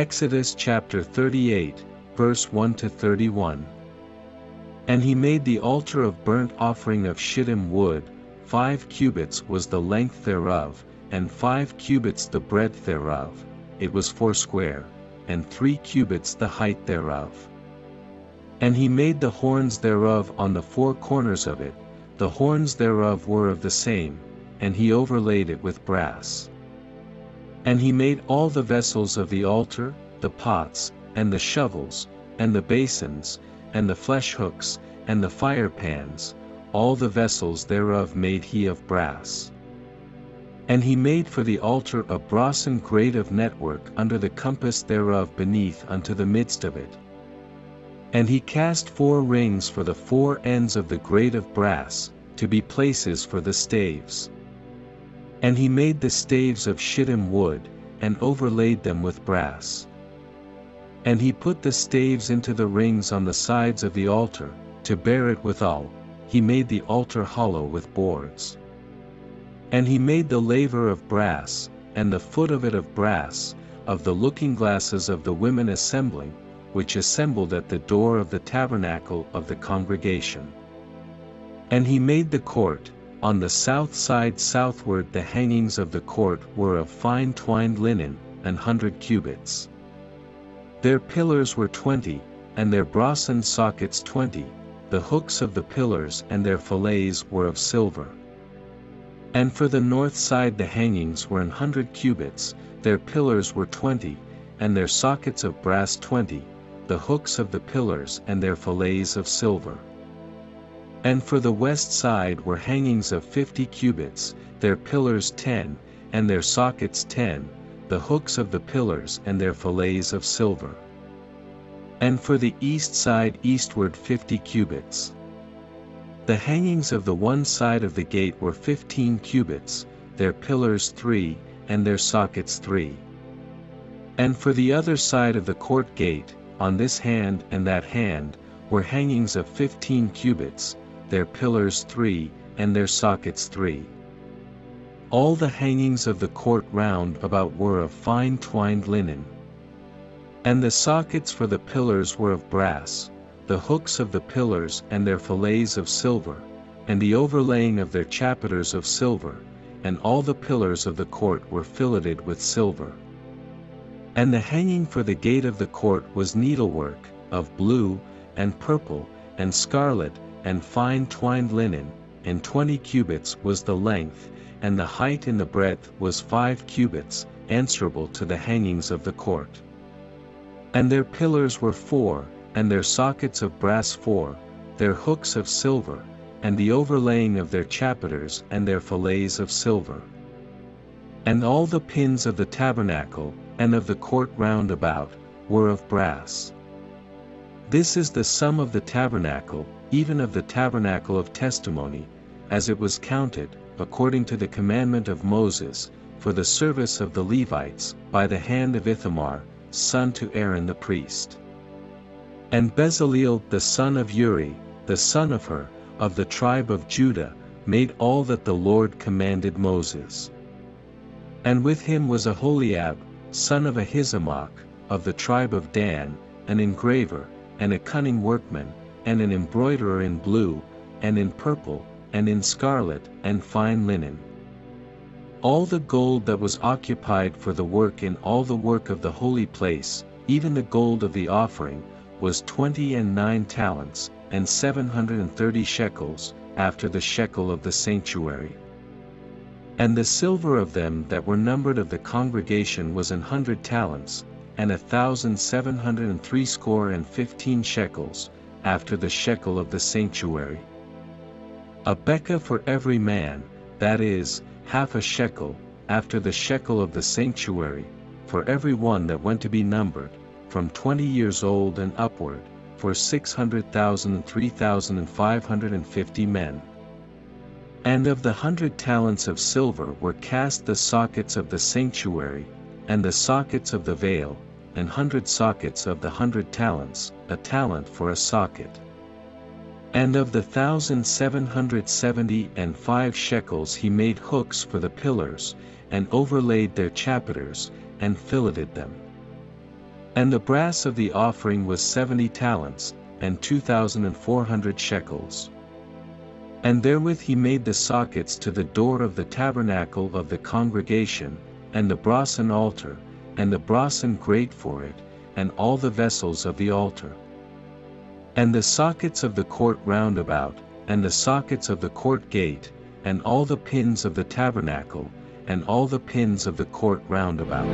Exodus chapter 38, verse 1 to 31. And he made the altar of burnt offering of shittim wood, five cubits was the length thereof, and five cubits the breadth thereof, it was foursquare, and three cubits the height thereof. And he made the horns thereof on the four corners of it, the horns thereof were of the same, and he overlaid it with brass. And he made all the vessels of the altar, the pots, and the shovels, and the basins, and the flesh hooks, and the fire pans, all the vessels thereof made he of brass. And he made for the altar a brasen grate of network under the compass thereof beneath unto the midst of it. And he cast four rings for the four ends of the grate of brass, to be places for the staves. And he made the staves of shittim wood, and overlaid them with brass. And he put the staves into the rings on the sides of the altar, to bear it withal, he made the altar hollow with boards. And he made the laver of brass, and the foot of it of brass, of the looking glasses of the women assembling, which assembled at the door of the tabernacle of the congregation. And he made the court, on the south side southward the hangings of the court were of fine twined linen, an hundred cubits. Their pillars were twenty, and their brasen sockets twenty, the hooks of the pillars and their fillets were of silver. And for the north side the hangings were an hundred cubits, their pillars were twenty, and their sockets of brass twenty, the hooks of the pillars and their fillets of silver. And for the west side were hangings of fifty cubits, their pillars ten, and their sockets ten, the hooks of the pillars and their fillets of silver. And for the east side eastward fifty cubits. The hangings of the one side of the gate were fifteen cubits, their pillars three, and their sockets three. And for the other side of the court gate, on this hand and that hand, were hangings of fifteen cubits, their pillars three, and their sockets three. All the hangings of the court round about were of fine twined linen. And the sockets for the pillars were of brass, the hooks of the pillars and their fillets of silver, and the overlaying of their chapiters of silver, and all the pillars of the court were filleted with silver. And the hanging for the gate of the court was needlework, of blue, and purple, and scarlet, and fine twined linen, and twenty cubits was the length, and the height and the breadth was five cubits, answerable to the hangings of the court. And their pillars were four, and their sockets of brass four, their hooks of silver, and the overlaying of their chapiters and their fillets of silver. And all the pins of the tabernacle, and of the court round about, were of brass. This is the sum of the tabernacle, even of the tabernacle of testimony, as it was counted, according to the commandment of Moses, for the service of the Levites, by the hand of Ithamar, son to Aaron the priest. And Bezaleel the son of Uri, the son of Hur, of the tribe of Judah, made all that the Lord commanded Moses. And with him was Aholiab, son of Ahisamach, of the tribe of Dan, an engraver, and a cunning workman, and an embroiderer in blue, and in purple, and in scarlet, and fine linen. All the gold that was occupied for the work in all the work of the holy place, even the gold of the offering, was twenty and nine talents, and seven hundred and thirty shekels, after the shekel of the sanctuary. And the silver of them that were numbered of the congregation was an hundred talents, and a thousand seven hundred and threescore and fifteen shekels, after the shekel of the sanctuary. A bekah for every man, that is, half a shekel, after the shekel of the sanctuary, for every one that went to be numbered, from twenty years old and upward, for six hundred thousand and three thousand and five hundred and fifty men. And of the hundred talents of silver were cast the sockets of the sanctuary, and the sockets of the veil, and hundred sockets of the hundred talents, a talent for a socket. And of the thousand seven hundred seventy and five shekels he made hooks for the pillars, and overlaid their chapiters, and filleted them. And the brass of the offering was seventy talents, and two thousand and four hundred shekels. And therewith he made the sockets to the door of the tabernacle of the congregation, and the brasen altar, and the brasen grate for it, and all the vessels of the altar. And the sockets of the court round about, and the sockets of the court gate, and all the pins of the tabernacle, and all the pins of the court round about.